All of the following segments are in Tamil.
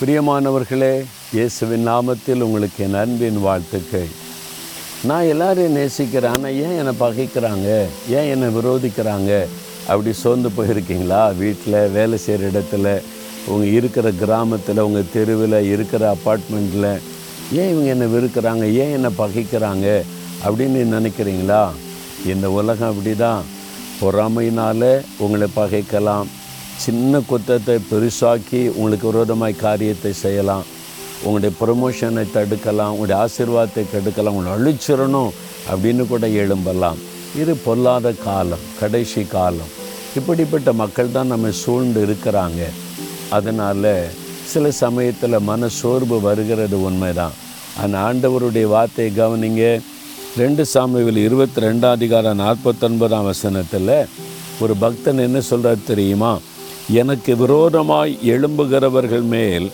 பிரியமானவர்களே இயேசுவின் நாமத்தில் உங்களுக்கு என் அன்பின் வாழ்த்துக்கள். நான் எல்லாரையும் நேசிக்கிறேன் ஆனால் ஏன் என்னை பகைக்கிறாங்க? ஏன் என்னை விரோதிக்கிறாங்க? அப்படி சோர்ந்து போயிருக்கீங்களா? வீட்டில் வேலை செய்கிற இடத்துல உங்கள் இருக்கிற கிராமத்தில் உங்கள் தெருவில் இருக்கிற அப்பார்ட்மெண்ட்டில் ஏன் இவங்க என்னை வெறுக்கிறாங்க? ஏன் என்னை பகைக்கிறாங்க? அப்படின்னு நினைக்கிறீங்களா? இந்த உலகம் அப்படி தான் பொறாமையினால் உங்களை பகைக்கலாம். சின்ன குத்தத்தை பெருசாக்கி உங்களுக்கு விரோதமாய் காரியத்தை செய்யலாம். உங்களுடைய ப்ரொமோஷனை தடுக்கலாம் உங்களுடைய ஆசீர்வாதத்தை தடுக்கலாம் உங்களை அழிச்சிடணும் அப்படின்னு கூட எழும்பலாம். இது பொல்லாத காலம் கடைசி காலம். இப்படிப்பட்ட மக்கள் தான் நம்ம சூழ்ந்து இருக்கிறாங்க. அதனால் சில சமயத்தில் மன சோர்வு வருகிறது உண்மைதான். அந்த ஆண்டவருடைய வார்த்தையை கவனிங்க. ரெண்டு சாமியில் இருபத்தி ரெண்டாம் அதிகாரம் நாற்பத்தொன்பதாம் வசனத்தில் ஒரு பக்தன் என்ன சொல்கிறார் தெரியுமா? எனக்கு விரோதமாய் எழும்புகிறவர்கள் மேல்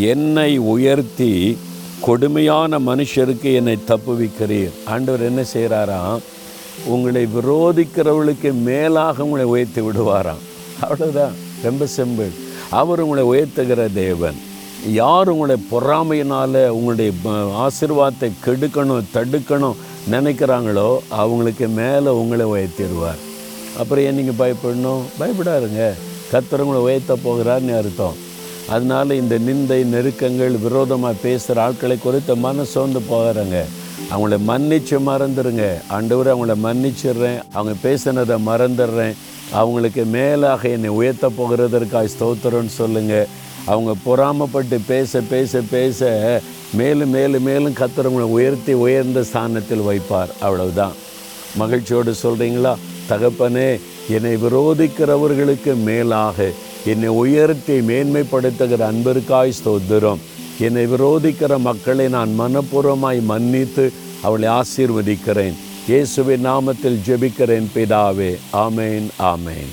என்னை உயர்த்தி கொடுமையான மனுஷருக்கு என்னை தப்புவிக்கிறீர். ஆண்டவர் என்ன செய்கிறாராம் உங்களை விரோதிக்கிறவர்களுக்கு மேலாக உங்களை உயர்த்தி விடுவாராம். அவ்வளோதான் ரொம்ப சிம்பிள். அவர் உங்களை உயர்த்துகிற தேவன். யார் உங்களை பொறாமையினால் உங்களுடைய ஆசிர்வாதத்தை கெடுக்கணும் தடுக்கணும் நினைக்கிறாங்களோ அவங்களுக்கு மேலே உங்களை உயர்த்திடுவார். அப்புறம் ஏன் நீங்கள் பயப்படணும்? பயப்படாருங்க. கர்த்தர் உங்களை உயர்த்த போகிறார்னு அர்த்தம். அதனால இந்த நிந்தை நெருக்கங்கள் விரோதமாக பேசுகிற ஆட்களை குறித்து மனசோர்ந்து போகிறாங்க அவங்கள மன்னிச்சு மறந்துடுங்க ஆண்டவர் அவங்கள மன்னிச்சிடுறேன். அவங்க பேசினதை மறந்துடுறேன். அவங்களுக்கு மேலாக என்னை உயர்த்த போகிறதற்காக ஸ்தோத்திரம்னு சொல்லுங்கள் அவங்க பொறாமப்பட்டு பேச பேச பேச மேலும் மேலும் மேலும் கத்துறவங்களை உயர்த்தி உயர்ந்த ஸ்தானத்தில் வைப்பார். அவ்வளவுதான். மகிழ்ச்சியோடு சொல்கிறீங்களா தகப்பனே என்னை விரோதிக்கிறவர்களுக்கு மேலாக என்னை உயர்த்தி மேன்மைப்படுத்துகிற அன்பிற்காய் ஸ்தோத்திரம். என்னை விரோதிக்கிற மக்களை நான் மனப்பூர்வமாய் மன்னித்து அவளை ஆசீர்வதிக்கிறேன். இயேசுவின் நாமத்தில் ஜெபிக்கிறேன் பிதாவே. ஆமேன் ஆமேன்.